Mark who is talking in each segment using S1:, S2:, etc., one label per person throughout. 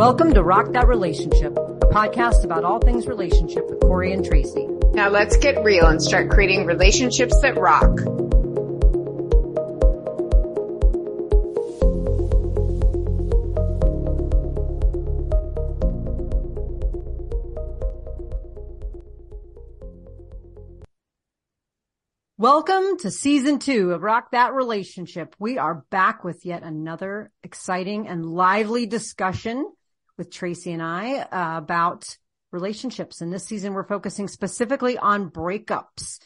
S1: Welcome to Rock That Relationship, a podcast about all things relationship with Corey and Tracy.
S2: Now let's get real and start creating relationships that rock.
S1: Welcome to season two of Rock That Relationship. We are back with yet another exciting and lively discussion with Tracy and I uh, about relationships. And this season, we're focusing specifically on breakups.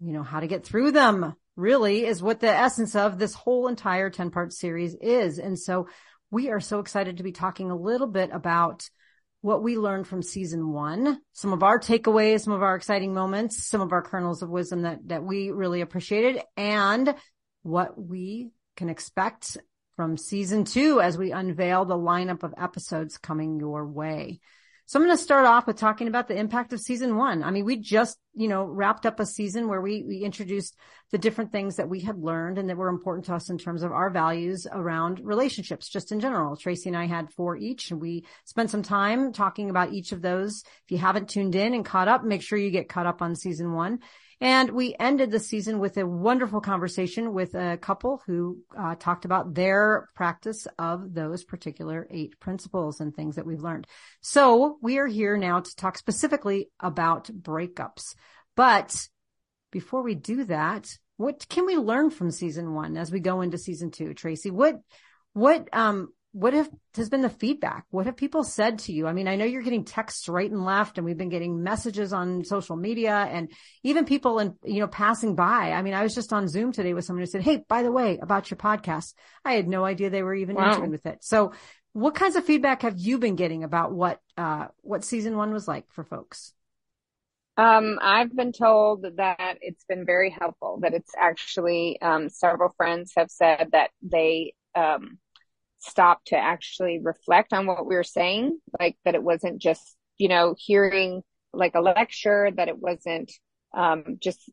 S1: You know, how to get through them really is what the essence of this whole entire 10 part series is. And so we are so excited to be talking a little bit about what we learned from season one, some of our takeaways, some of our exciting moments, some of our kernels of wisdom that, that we really appreciated and what we can expect from season two as we unveil the lineup of episodes coming your way. So I'm going to start off with talking about the impact of season one. I mean, we just, you know, wrapped up a season where we, we introduced the different things that we had learned and that were important to us in terms of our values around relationships, just in general. Tracy and I had four each and we spent some time talking about each of those. If you haven't tuned in and caught up, make sure you get caught up on season one. And we ended the season with a wonderful conversation with a couple who uh, talked about their practice of those particular eight principles and things that we've learned. So we are here now to talk specifically about breakups. But before we do that, what can we learn from season one as we go into season two, Tracy? What, what, um, what have, has been the feedback? What have people said to you? I mean, I know you're getting texts right and left and we've been getting messages on social media and even people and, you know, passing by. I mean, I was just on Zoom today with someone who said, Hey, by the way, about your podcast, I had no idea they were even wow. in tune with it. So what kinds of feedback have you been getting about what, uh, what season one was like for folks?
S2: Um, I've been told that it's been very helpful, that it's actually, um, several friends have said that they, um, stop to actually reflect on what we were saying, like that it wasn't just, you know, hearing like a lecture, that it wasn't, um, just,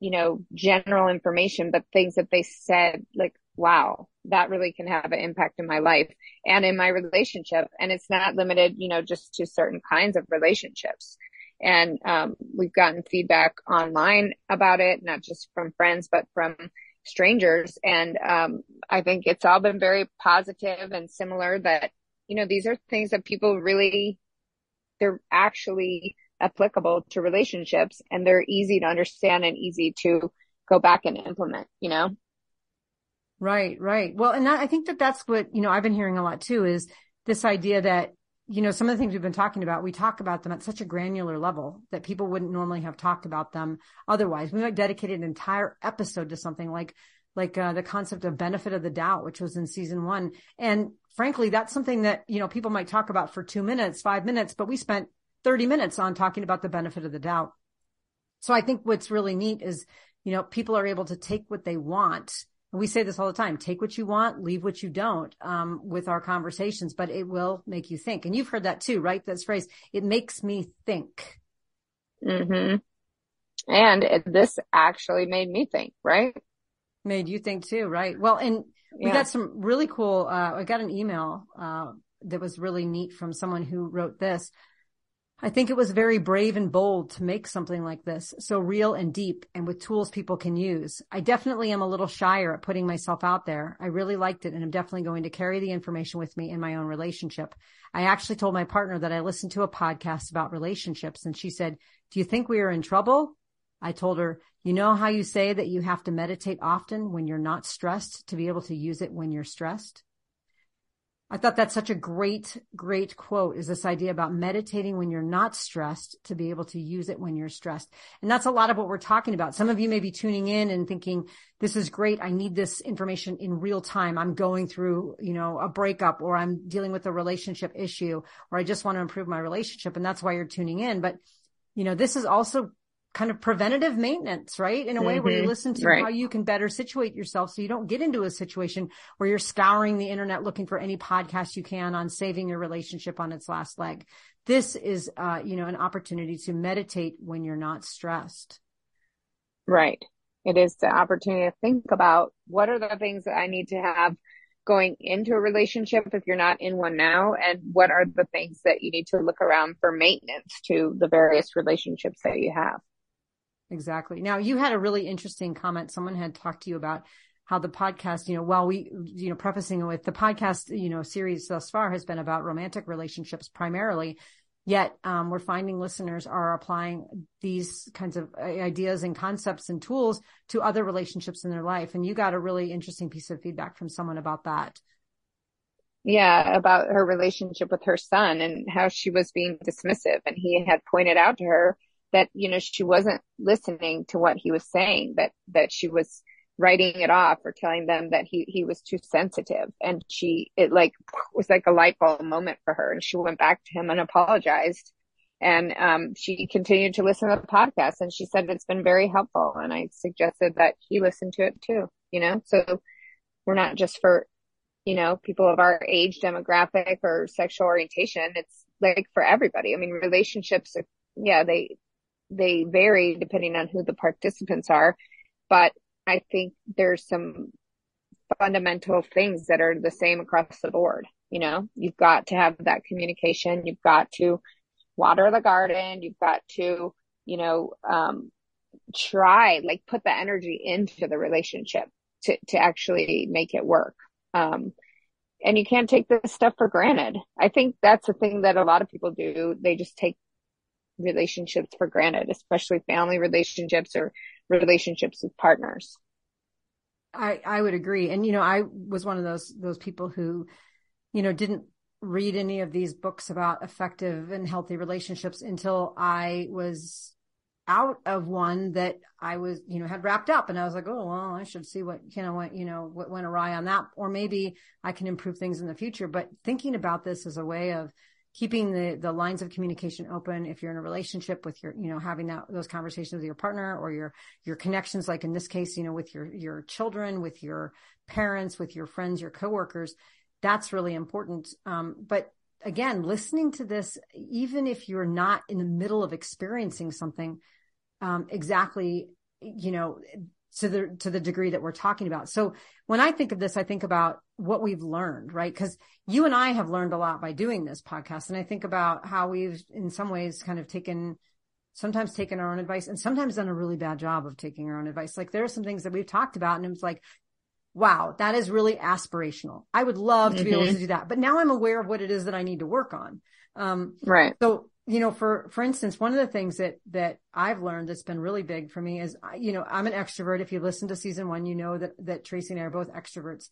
S2: you know, general information, but things that they said, like, wow, that really can have an impact in my life and in my relationship. And it's not limited, you know, just to certain kinds of relationships. And, um, we've gotten feedback online about it, not just from friends, but from strangers. And, um, I think it's all been very positive and similar that, you know, these are things that people really, they're actually applicable to relationships and they're easy to understand and easy to go back and implement, you know?
S1: Right, right. Well, and I think that that's what, you know, I've been hearing a lot too is this idea that you know, some of the things we've been talking about, we talk about them at such a granular level that people wouldn't normally have talked about them otherwise. We might dedicate an entire episode to something like, like, uh, the concept of benefit of the doubt, which was in season one. And frankly, that's something that, you know, people might talk about for two minutes, five minutes, but we spent 30 minutes on talking about the benefit of the doubt. So I think what's really neat is, you know, people are able to take what they want we say this all the time take what you want leave what you don't um, with our conversations but it will make you think. And you've heard that too right? This phrase it makes me think.
S2: Mm-hmm. and it, this actually made me think right?
S1: Made you think too right? Well and we yeah. got some really cool uh, i got an email uh, that was really neat from someone who wrote this I think it was very brave and bold to make something like this, so real and deep and with tools people can use. I definitely am a little shyer at putting myself out there. I really liked it and I'm definitely going to carry the information with me in my own relationship. I actually told my partner that I listened to a podcast about relationships and she said, do you think we are in trouble? I told her, you know how you say that you have to meditate often when you're not stressed to be able to use it when you're stressed? I thought that's such a great, great quote is this idea about meditating when you're not stressed to be able to use it when you're stressed. And that's a lot of what we're talking about. Some of you may be tuning in and thinking, this is great. I need this information in real time. I'm going through, you know, a breakup or I'm dealing with a relationship issue or I just want to improve my relationship. And that's why you're tuning in. But, you know, this is also kind of preventative maintenance, right? In a way mm-hmm. where you mm-hmm. listen to right. how you can better situate yourself so you don't get into a situation where you're scouring the internet looking for any podcast you can on saving your relationship on its last leg. This is, uh, you know, an opportunity to meditate when you're not stressed.
S2: Right. It is the opportunity to think about what are the things that I need to have going into a relationship if you're not in one now? And what are the things that you need to look around for maintenance to the various relationships that you have?
S1: Exactly. Now you had a really interesting comment. Someone had talked to you about how the podcast, you know, while we, you know, prefacing with the podcast, you know, series thus far has been about romantic relationships primarily. Yet, um, we're finding listeners are applying these kinds of ideas and concepts and tools to other relationships in their life. And you got a really interesting piece of feedback from someone about that.
S2: Yeah, about her relationship with her son and how she was being dismissive. And he had pointed out to her that, you know, she wasn't listening to what he was saying, that, that she was writing it off or telling them that he, he was too sensitive. And she, it like was like a light bulb moment for her. And she went back to him and apologized. And, um, she continued to listen to the podcast and she said it's been very helpful. And I suggested that he listen to it too, you know, so we're not just for, you know, people of our age demographic or sexual orientation. It's like for everybody. I mean, relationships, yeah, they, they vary depending on who the participants are, but I think there's some fundamental things that are the same across the board. You know, you've got to have that communication. You've got to water the garden. You've got to, you know, um, try, like put the energy into the relationship to, to actually make it work. Um, and you can't take this stuff for granted. I think that's the thing that a lot of people do. They just take relationships for granted, especially family relationships or relationships with partners.
S1: I, I would agree. And, you know, I was one of those, those people who, you know, didn't read any of these books about effective and healthy relationships until I was out of one that I was, you know, had wrapped up and I was like, oh, well, I should see what, you know, what, you know, what went awry on that, or maybe I can improve things in the future. But thinking about this as a way of keeping the the lines of communication open. If you're in a relationship with your you know having that those conversations with your partner or your your connections like in this case you know with your your children with your parents with your friends your coworkers that's really important. Um, but again listening to this even if you're not in the middle of experiencing something um, exactly you know to the to the degree that we're talking about. So when I think of this, I think about what we've learned, right? Because you and I have learned a lot by doing this podcast, and I think about how we've, in some ways, kind of taken sometimes taken our own advice and sometimes done a really bad job of taking our own advice. Like there are some things that we've talked about, and it's like, wow, that is really aspirational. I would love to mm-hmm. be able to mm-hmm. do that, but now I'm aware of what it is that I need to work on.
S2: Um, right.
S1: So you know, for, for instance, one of the things that, that I've learned that's been really big for me is, you know, I'm an extrovert. If you listen to season one, you know that, that Tracy and I are both extroverts.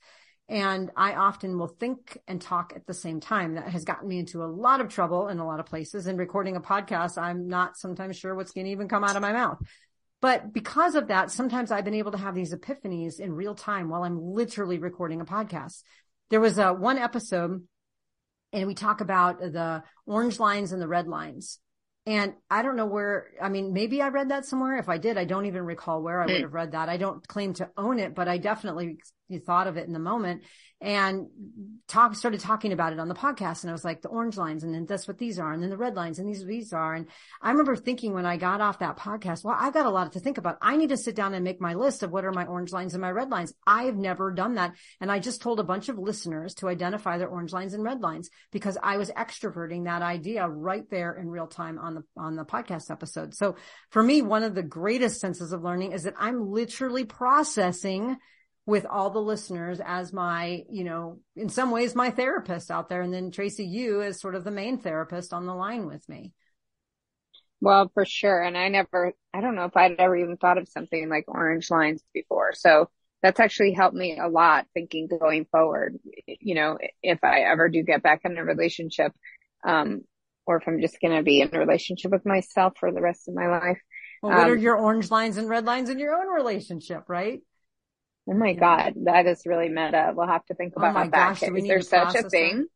S1: And I often will think and talk at the same time. That has gotten me into a lot of trouble in a lot of places. And recording a podcast, I'm not sometimes sure what's going to even come out of my mouth. But because of that, sometimes I've been able to have these epiphanies in real time while I'm literally recording a podcast. There was a one episode and we talk about the orange lines and the red lines. And I don't know where, I mean, maybe I read that somewhere. If I did, I don't even recall where I hmm. would have read that. I don't claim to own it, but I definitely thought of it in the moment and talk, started talking about it on the podcast. And I was like, the orange lines, and then that's what these are. And then the red lines and these, these are. And I remember thinking when I got off that podcast, well, I've got a lot to think about. I need to sit down and make my list of what are my orange lines and my red lines. I've never done that. And I just told a bunch of listeners to identify their orange lines and red lines because I was extroverting that idea right there in real time on the, on the podcast episode. So for me, one of the greatest senses of learning is that I'm literally processing with all the listeners as my, you know, in some ways my therapist out there. And then Tracy, you as sort of the main therapist on the line with me.
S2: Well, for sure. And I never, I don't know if I'd ever even thought of something like orange lines before. So that's actually helped me a lot thinking going forward. You know, if I ever do get back in a relationship, um, or if I'm just going to be in a relationship with myself for the rest of my life.
S1: Well, what um, are your orange lines and red lines in your own relationship, right?
S2: Oh my God, that is really meta. We'll have to think oh about oh my that. Gosh, is there such a thing?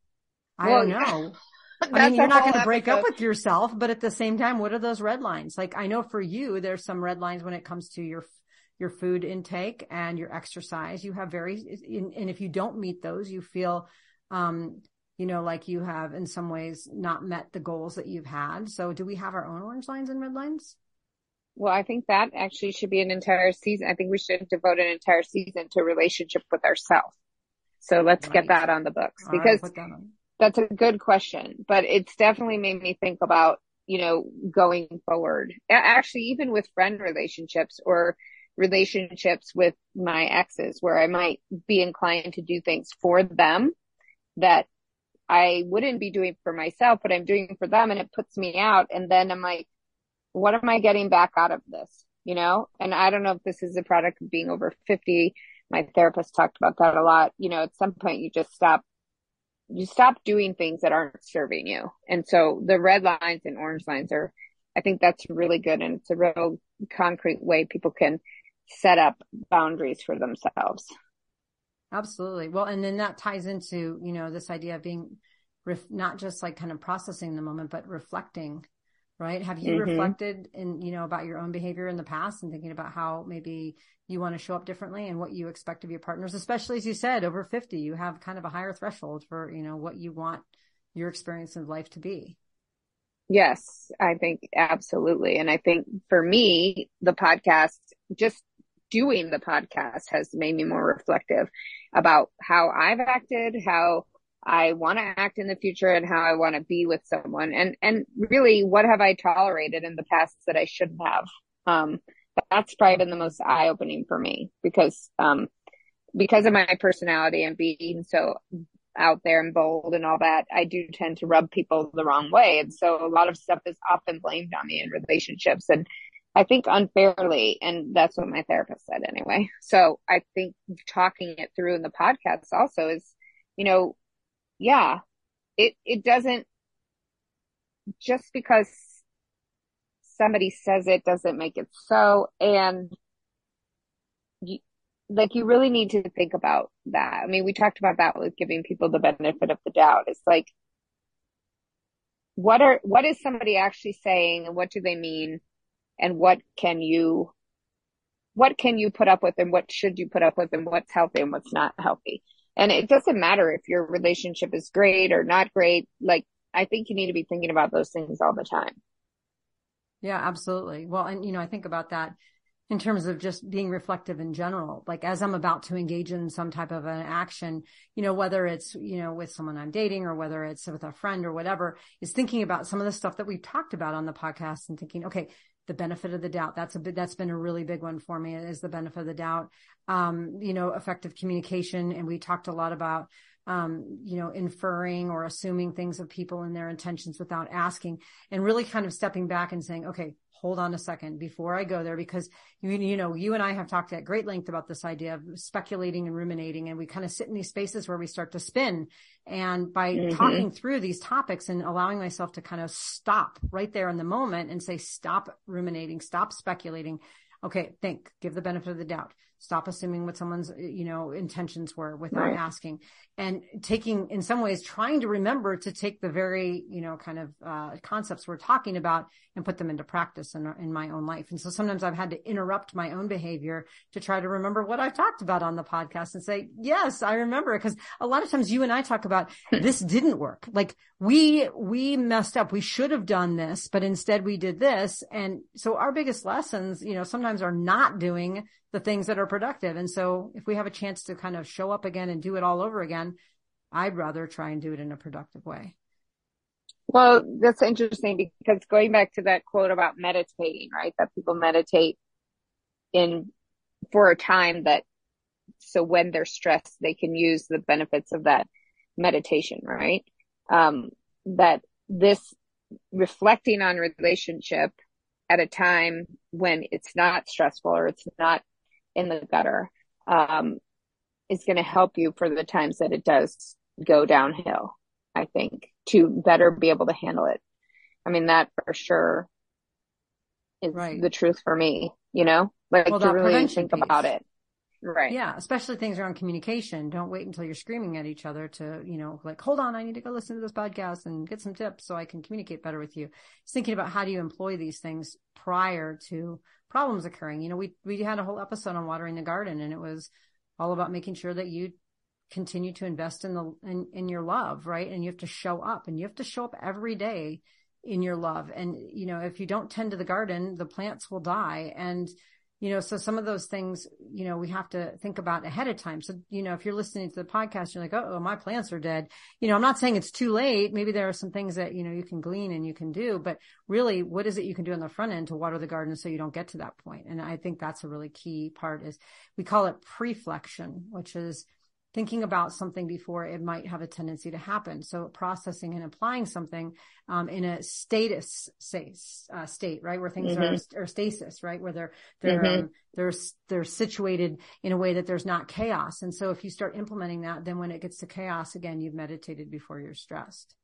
S1: I well, don't know. I mean, you're not going to break up with yourself, but at the same time, what are those red lines? Like, I know for you, there's some red lines when it comes to your, your food intake and your exercise. You have very, and if you don't meet those, you feel, um, you know, like you have in some ways not met the goals that you've had. So do we have our own orange lines and red lines?
S2: Well, I think that actually should be an entire season. I think we should devote an entire season to relationship with ourselves. So let's right. get that on the books All because right, that's a good question, but it's definitely made me think about, you know, going forward. Actually, even with friend relationships or relationships with my exes where I might be inclined to do things for them that I wouldn't be doing for myself, but I'm doing for them and it puts me out. And then I'm like, what am I getting back out of this? You know, and I don't know if this is a product of being over 50. My therapist talked about that a lot. You know, at some point you just stop, you stop doing things that aren't serving you. And so the red lines and orange lines are, I think that's really good. And it's a real concrete way people can set up boundaries for themselves.
S1: Absolutely. Well, and then that ties into, you know, this idea of being ref- not just like kind of processing the moment, but reflecting, right? Have you mm-hmm. reflected in, you know, about your own behavior in the past and thinking about how maybe you want to show up differently and what you expect of your partners, especially as you said, over 50, you have kind of a higher threshold for, you know, what you want your experience of life to be.
S2: Yes, I think absolutely. And I think for me, the podcast just doing the podcast has made me more reflective about how I've acted, how I want to act in the future and how I want to be with someone. And, and really what have I tolerated in the past that I shouldn't have? Um, that's probably been the most eye opening for me because, um, because of my personality and being so out there and bold and all that, I do tend to rub people the wrong way. And so a lot of stuff is often blamed on me in relationships. And I think unfairly. And that's what my therapist said anyway. So I think talking it through in the podcast also is, you know, yeah, it, it doesn't just because somebody says it doesn't make it so. And you, like you really need to think about that. I mean, we talked about that with giving people the benefit of the doubt. It's like, what are, what is somebody actually saying and what do they mean? and what can you what can you put up with and what should you put up with and what's healthy and what's not healthy and it doesn't matter if your relationship is great or not great. Like i think you need to be thinking about those things all the time.
S1: Yeah absolutely. Well and you know i think about that in terms of just being reflective in general. Like as I'm about to engage in some type of an action, you know, whether it's, you know, with someone I'm dating or whether it's with a friend or whatever, is thinking about some of the stuff that we've talked about on the podcast and thinking, okay, the benefit of the doubt. That's a bit, that's been a really big one for me is the benefit of the doubt. Um, you know, effective communication. And we talked a lot about, um, you know, inferring or assuming things of people and their intentions without asking and really kind of stepping back and saying, okay, hold on a second before I go there because you, you know, you and I have talked at great length about this idea of speculating and ruminating and we kind of sit in these spaces where we start to spin. And by mm-hmm. talking through these topics and allowing myself to kind of stop right there in the moment and say, stop ruminating, stop speculating. Okay. Think, give the benefit of the doubt. Stop assuming what someone's you know intentions were without right. asking. And taking in some ways trying to remember to take the very you know kind of uh, concepts we're talking about and put them into practice in, in my own life. And so sometimes i've had to interrupt my own behavior to try to remember what i've talked about on the podcast and say yes i remember. Because a lot of times you and i talk about this didn't work. Like we we messed up. We should have done this but instead we did this. And so our biggest lessons you know sometimes are not doing the things that are productive. And so if we have a chance to kind of show up again and do it all over again, I'd rather try and do it in a productive way.
S2: Well, that's interesting because going back to that quote about meditating, right? That people meditate in for a time that so when they're stressed, they can use the benefits of that meditation, right? Um, that this reflecting on relationship at a time when it's not stressful or it's not in the gutter um, is going to help you for the times that it does go downhill. I think to better be able to handle it. I mean, that for sure is right. the truth for me, you know, like well, to really think piece. about it. Right.
S1: Yeah. Especially things around communication. Don't wait until you're screaming at each other to, you know, like, hold on, I need to go listen to this podcast and get some tips so I can communicate better with you. Just thinking about how do you employ these things prior to problems occurring. You know, we, we had a whole episode on watering the garden and it was all about making sure that you continue to invest in the, in, in your love, right? And you have to show up and you have to show up every day in your love. And, you know, if you don't tend to the garden, the plants will die. And you know, so some of those things, you know, we have to think about ahead of time. So, you know, if you're listening to the podcast, you're like, oh, my plants are dead. You know, I'm not saying it's too late. Maybe there are some things that, you know, you can glean and you can do, but really what is it you can do on the front end to water the garden so you don't get to that point? And I think that's a really key part is we call it preflection, which is, thinking about something before it might have a tendency to happen. So processing and applying something um, in a status uh, state, right, where things mm-hmm. are, are stasis, right, where they're they're mm-hmm. um, they're they're situated in a way that there's not chaos. And so if you start implementing that, then when it gets to chaos again, you've meditated before you're stressed.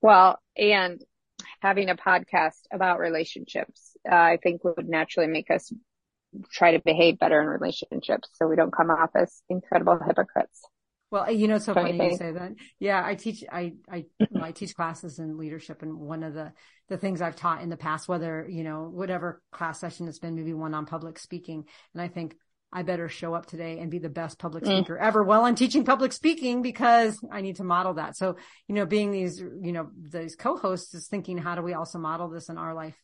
S2: Well, and having a podcast about relationships, uh, I think would naturally make us try to behave better in relationships so we don't come off as incredible hypocrites.
S1: Well, you know, it's so funny you say that. Yeah, I teach, I, I, I teach classes in leadership and one of the, the things I've taught in the past, whether, you know, whatever class session it's been, maybe one on public speaking. And I think I better show up today and be the best public mm. speaker mm. ever while I'm teaching public speaking because I need to model that. So, you know, being these, you know, these co-hosts is thinking, how do we also model this in our life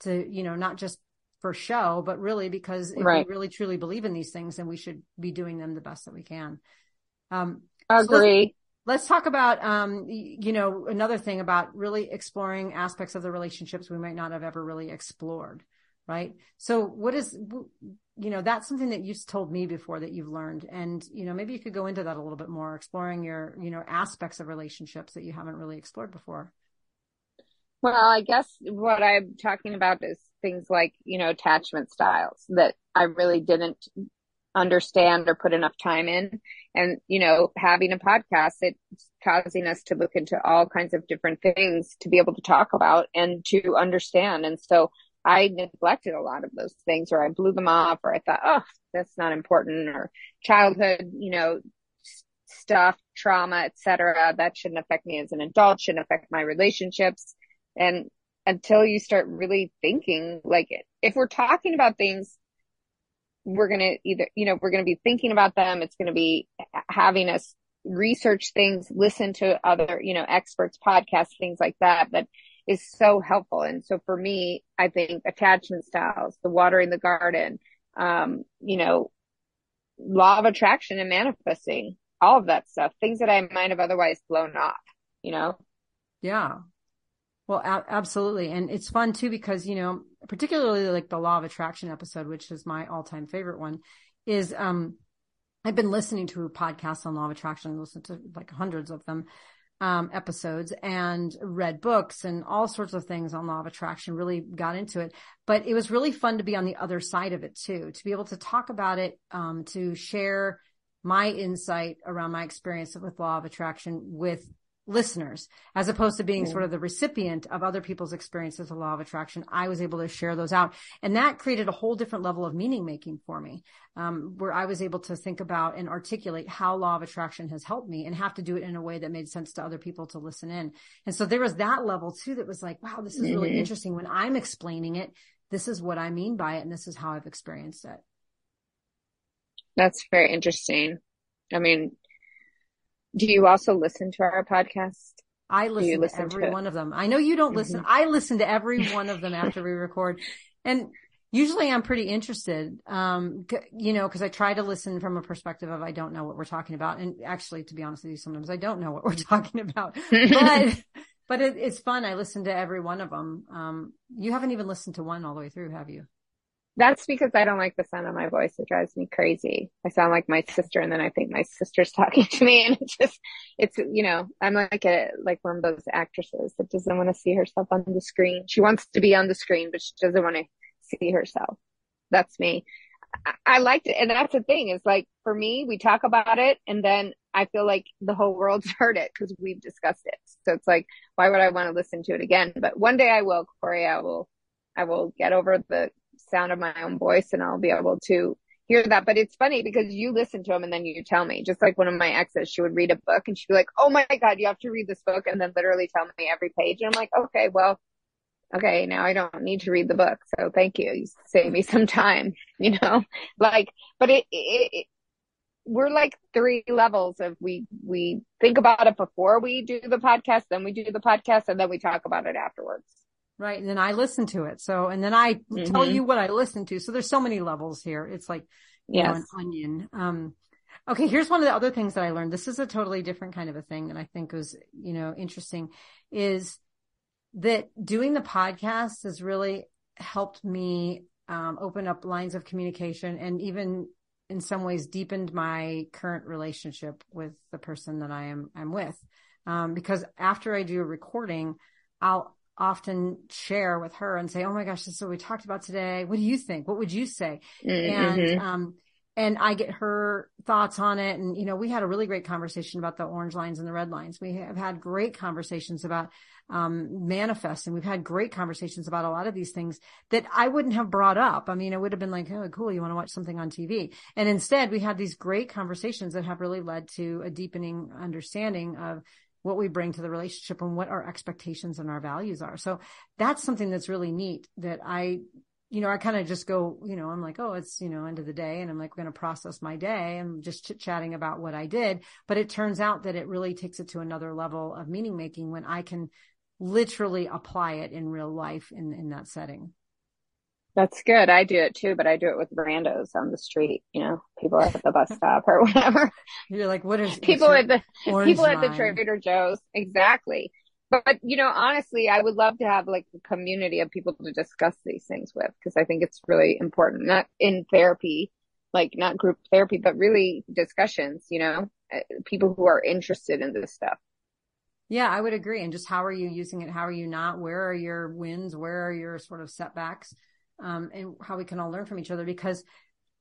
S1: to, you know, not just for show, but really because if right. we really truly believe in these things, then we should be doing them the best that we can.
S2: Um, agree.
S1: So let's, let's, talk about, um, you know, another thing about really exploring aspects of the relationships we might not have ever really explored. Right. So what is, you know, that's something that you've told me before that you've learned. And, you know, maybe you could go into that a little bit more, exploring your, you know, aspects of relationships that you haven't really explored before.
S2: Well, I guess what I'm talking about is things like, you know, attachment styles that I really didn't understand or put enough time in. And, you know, having a podcast, it's causing us to look into all kinds of different things to be able to talk about and to understand. And so I neglected a lot of those things or I blew them off or I thought, oh, that's not important or childhood, you know, stuff, trauma, etc. That shouldn't affect me as an adult, shouldn't affect my relationships. And until you start really thinking like if we're talking about things we're going to either you know we're going to be thinking about them. It's going to be having us research things listen to other you know experts podcasts things like that that is so helpful. And so for me i think attachment styles the water in the garden um you know law of attraction and manifesting all of that stuff things that i might have otherwise blown off you know?
S1: Yeah well, a- absolutely. And it's fun too, because, you know, particularly like the law of attraction episode, which is my all time favorite one is, um, I've been listening to podcasts on law of attraction, listened to like hundreds of them, um, episodes and read books and all sorts of things on law of attraction, really got into it. But it was really fun to be on the other side of it too, to be able to talk about it, um, to share my insight around my experience with law of attraction with listeners as opposed to being mm. sort of the recipient of other people's experiences of law of attraction i was able to share those out. And that created a whole different level of meaning making for me um, where i was able to think about and articulate how law of attraction has helped me and have to do it in a way that made sense to other people to listen in. And so there was that level too that was like wow this is mm-hmm. really interesting. When i'm explaining it this is what i mean by it and this is how i've experienced it.
S2: That's very interesting. I mean do you also listen to our podcast?
S1: I listen, listen to every to one of them. I know you don't mm-hmm. listen. I listen to every one of them after we record. And usually I'm pretty interested. Um, you know, cause I try to listen from a perspective of I don't know what we're talking about. And actually, to be honest with you, sometimes I don't know what we're talking about, but, but it, it's fun. I listen to every one of them. Um, you haven't even listened to one all the way through, have you?
S2: That's because I don't like the sound of my voice. It drives me crazy. I sound like my sister and then I think my sister's talking to me and it's just, it's, you know, I'm like a, like one of those actresses that doesn't want to see herself on the screen. She wants to be on the screen, but she doesn't want to see herself. That's me. I, I liked it. And that's the thing is like, for me, we talk about it and then I feel like the whole world's heard it because we've discussed it. So it's like, why would I want to listen to it again? But one day I will, Corey, I will, I will get over the sound of my own voice and I'll be able to hear that. But it's funny because you listen to them and then you tell me, just like one of my exes, she would read a book and she'd be like, Oh my God, you have to read this book. And then literally tell me every page. And I'm like, okay, well, okay, now I don't need to read the book. So thank you. You save me some time, you know, like, but it, it, it we're like three levels of we, we think about it before we do the podcast, then we do the podcast and then we talk about it afterwards.
S1: Right. And then I listen to it. So, and then I mm-hmm. tell you what I listen to. So there's so many levels here. It's like, you yes. know, an onion. Um, okay. Here's one of the other things that I learned. This is a totally different kind of a thing that I think was, you know, interesting is that doing the podcast has really helped me, um, open up lines of communication and even in some ways deepened my current relationship with the person that I am, I'm with. Um, because after I do a recording, I'll often share with her and say, Oh my gosh, this is what we talked about today. What do you think? What would you say? Mm-hmm. And, um, and I get her thoughts on it. And, you know, we had a really great conversation about the orange lines and the red lines. We have had great conversations about, um, manifesting. We've had great conversations about a lot of these things that I wouldn't have brought up. I mean, it would have been like, Oh, cool. You want to watch something on TV? And instead we had these great conversations that have really led to a deepening understanding of what we bring to the relationship and what our expectations and our values are. So that's something that's really neat that I, you know, I kind of just go, you know, I'm like, oh, it's, you know, end of the day. And I'm like, we're going to process my day and just chit chatting about what I did. But it turns out that it really takes it to another level of meaning making when I can literally apply it in real life in, in that setting.
S2: That's good. I do it too, but I do it with randos on the street, you know, people at the bus stop or whatever.
S1: You're like, what is
S2: people at the people line? at the Trader Joe's? Exactly. But, you know, honestly, I would love to have like a community of people to discuss these things with because I think it's really important, not in therapy, like not group therapy, but really discussions, you know, uh, people who are interested in this stuff.
S1: Yeah, I would agree. And just how are you using it? How are you not? Where are your wins? Where are your sort of setbacks? Um, and how we can all learn from each other because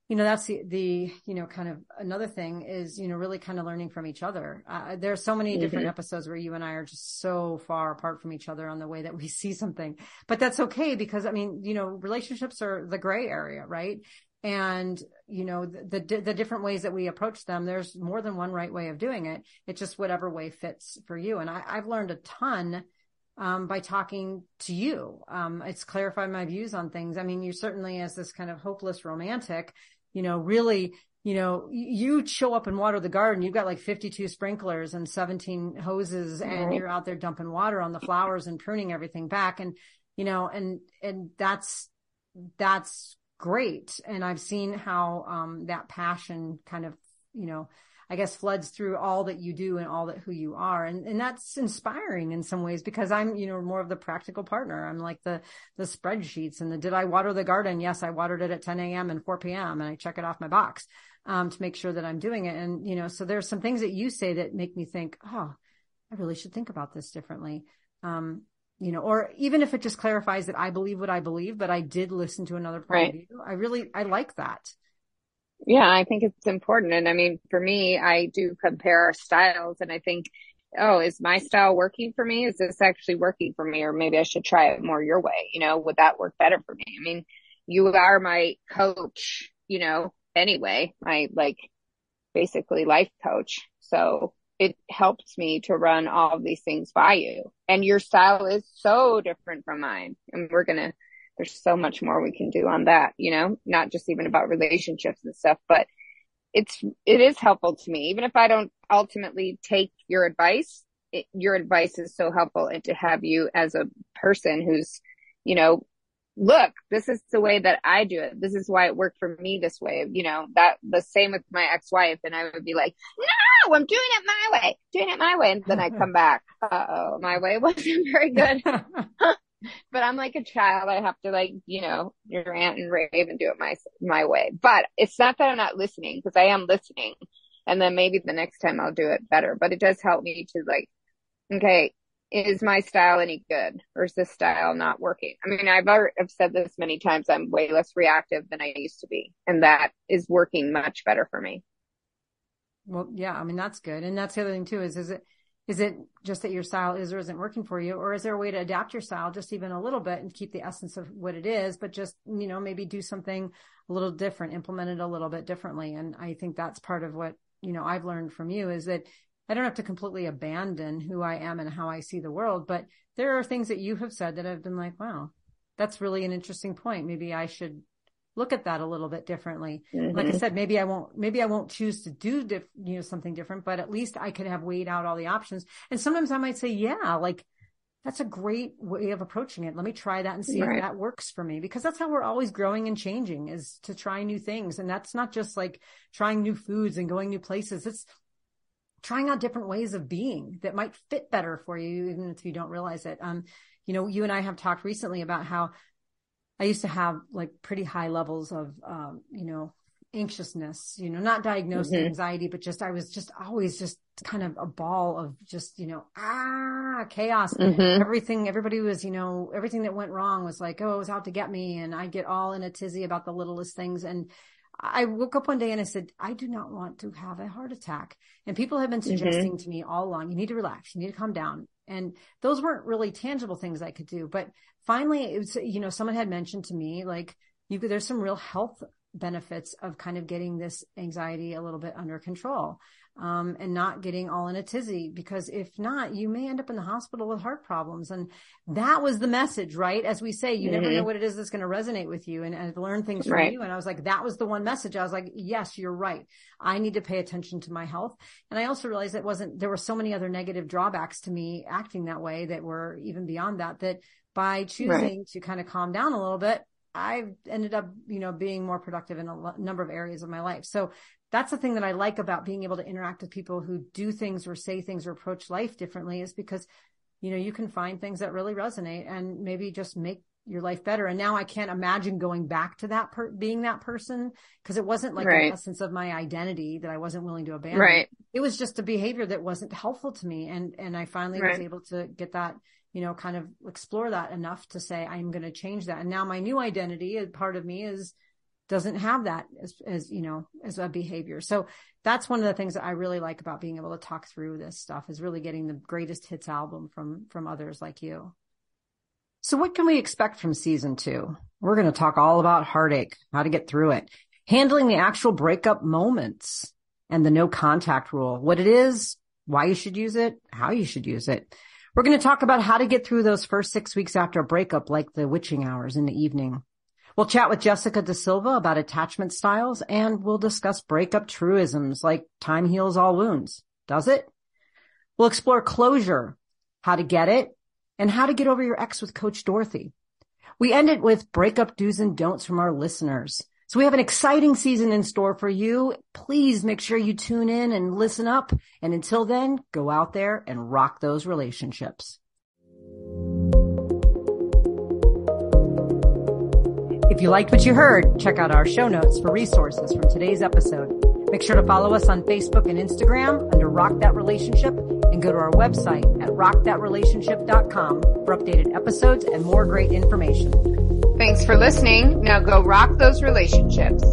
S1: you know that's the the you know kind of another thing is you know really kind of learning from each other. Uh, there are so many different mm-hmm. episodes where you and i are just so far apart from each other on the way that we see something but that's okay because i mean you know relationships are the gray area right? And you know the, the, the different ways that we approach them there's more than one right way of doing it. It's just whatever way fits for you. And I, i've learned a ton um, by talking to you. Um, it's clarified my views on things. I mean, you certainly as this kind of hopeless romantic, you know, really, you know, you show up and water the garden. You've got like 52 sprinklers and 17 hoses and you're out there dumping water on the flowers and pruning everything back. And, you know, and, and that's, that's great. And I've seen how, um, that passion kind of, you know, I guess floods through all that you do and all that who you are. And, and that's inspiring in some ways because I'm, you know, more of the practical partner. I'm like the, the spreadsheets and the, did I water the garden? Yes, I watered it at 10 a.m. and 4 p.m. and I check it off my box, um, to make sure that I'm doing it. And, you know, so there's some things that you say that make me think, oh, I really should think about this differently. Um, you know, or even if it just clarifies that I believe what I believe, but I did listen to another point right. of view. I really, I like that.
S2: Yeah, I think it's important. And I mean, for me, I do compare our styles and I think, oh, is my style working for me? Is this actually working for me? Or maybe I should try it more your way. You know, would that work better for me? I mean, you are my coach, you know, anyway, my like basically life coach. So it helps me to run all of these things by you. And your style is so different from mine. And we're going to there's so much more we can do on that, you know, not just even about relationships and stuff, but it's, it is helpful to me. Even if I don't ultimately take your advice, it, your advice is so helpful and to have you as a person who's, you know, look, this is the way that I do it. This is why it worked for me this way. You know, that the same with my ex-wife. And I would be like, no, I'm doing it my way, doing it my way. And then I come back, uh oh, my way wasn't very good. but I'm like a child. I have to like, you know, rant and rave and do it my, my way. But it's not that I'm not listening because I am listening. And then maybe the next time I'll do it better, but it does help me to like, okay, is my style any good or is this style not working? I mean, I've, already, I've said this many times. I'm way less reactive than I used to be. And that is working much better for me.
S1: Well, yeah, I mean, that's good. And that's the other thing too, is, is it, is it just that your style is or isn't working for you? Or is there a way to adapt your style just even a little bit and keep the essence of what it is, but just, you know, maybe do something a little different, implement it a little bit differently. And I think that's part of what, you know, I've learned from you is that I don't have to completely abandon who I am and how I see the world, but there are things that you have said that have been like, wow, that's really an interesting point. Maybe I should look at that a little bit differently. Mm-hmm. Like I mm-hmm. said, maybe I won't, maybe I won't choose to do, diff, you know, something different, but at least I could have weighed out all the options. And sometimes I might say, yeah, like that's a great way of approaching it. Let me try that and see
S2: Right.
S1: if that works for me because that's how we're always growing and changing is to try new things. And that's not just like trying new foods and going new places. It's trying out different ways of being that might fit better for you, even if you don't realize it. Um, you know, you and I have talked recently about how I used to have like pretty high levels of, um, you know, anxiousness, you know, not diagnosed with
S2: Mhm.
S1: anxiety, but just, I was just always just kind of a ball of just, you know, ah, chaos.
S2: Mhm.
S1: Everything, everybody was, you know, everything that went wrong was like, oh, it was out to get me. And I get all in a tizzy about the littlest things. And I woke up one day and I said, I do not want to have a heart attack. And people have been mm-hmm. suggesting to me all along, you need to relax, you need to calm down. And those weren't really tangible things I could do. But finally, it was, you know, someone had mentioned to me, like, you could, there's some real health benefits of kind of getting this anxiety a little bit under control. Um, and not getting all in a tizzy because if not, you may end up in the hospital with heart problems. And that was the message, right? As we say, you never
S2: Mhm.
S1: know what it is that's going to resonate with you. And I've learned things from
S2: Right.
S1: you. And I was like, that was the one message. I was like, yes, you're right. I need to pay attention to my health. And I also realized it wasn't, there were so many other negative drawbacks to me acting that way that were even beyond that, that by choosing to kind of calm down a little bit, I ended up, you know, being more productive in a number of areas of my life. So that's the thing that I like about being able to interact with people who do things or say things or approach life differently is because, you know, you can find things that really resonate and maybe just make your life better. And now I can't imagine going back to that per- being that person because it wasn't like
S2: Right.
S1: an essence of my identity that I wasn't willing to abandon.
S2: Right.
S1: It was just a behavior that wasn't helpful to me. And, and I finally was able to get that, you know, kind of explore that enough to say, I'm going to change that. And now my new identity, a part of me is, doesn't have that as, as, you know, as a behavior. So that's one of the things that I really like about being able to talk through this stuff is really getting the greatest hits album from, from others like you. So what can we expect from season two? We're going to talk all about heartache, how to get through it, handling the actual breakup moments and the no contact rule, what it is, why you should use it, how you should use it. We're going to talk about how to get through those first six weeks after a breakup, like the witching hours in the evening. We'll chat with Jessica De Silva about attachment styles and we'll discuss breakup truisms like time heals all wounds. Does it? We'll explore closure, how to get it, and how to get over your ex with Coach Dorothy. We end it with breakup do's and don'ts from our listeners. So we have an exciting season in store for you. Please make sure you tune in and listen up. And until then, go out there and rock those relationships. If you liked what you heard, check out our show notes for resources from today's episode. Make sure to follow us on Facebook and Instagram under Rock That Relationship and go to our website at rockthatrelationship.com for updated episodes and more great information.
S2: Thanks for listening. Now go rock those relationships.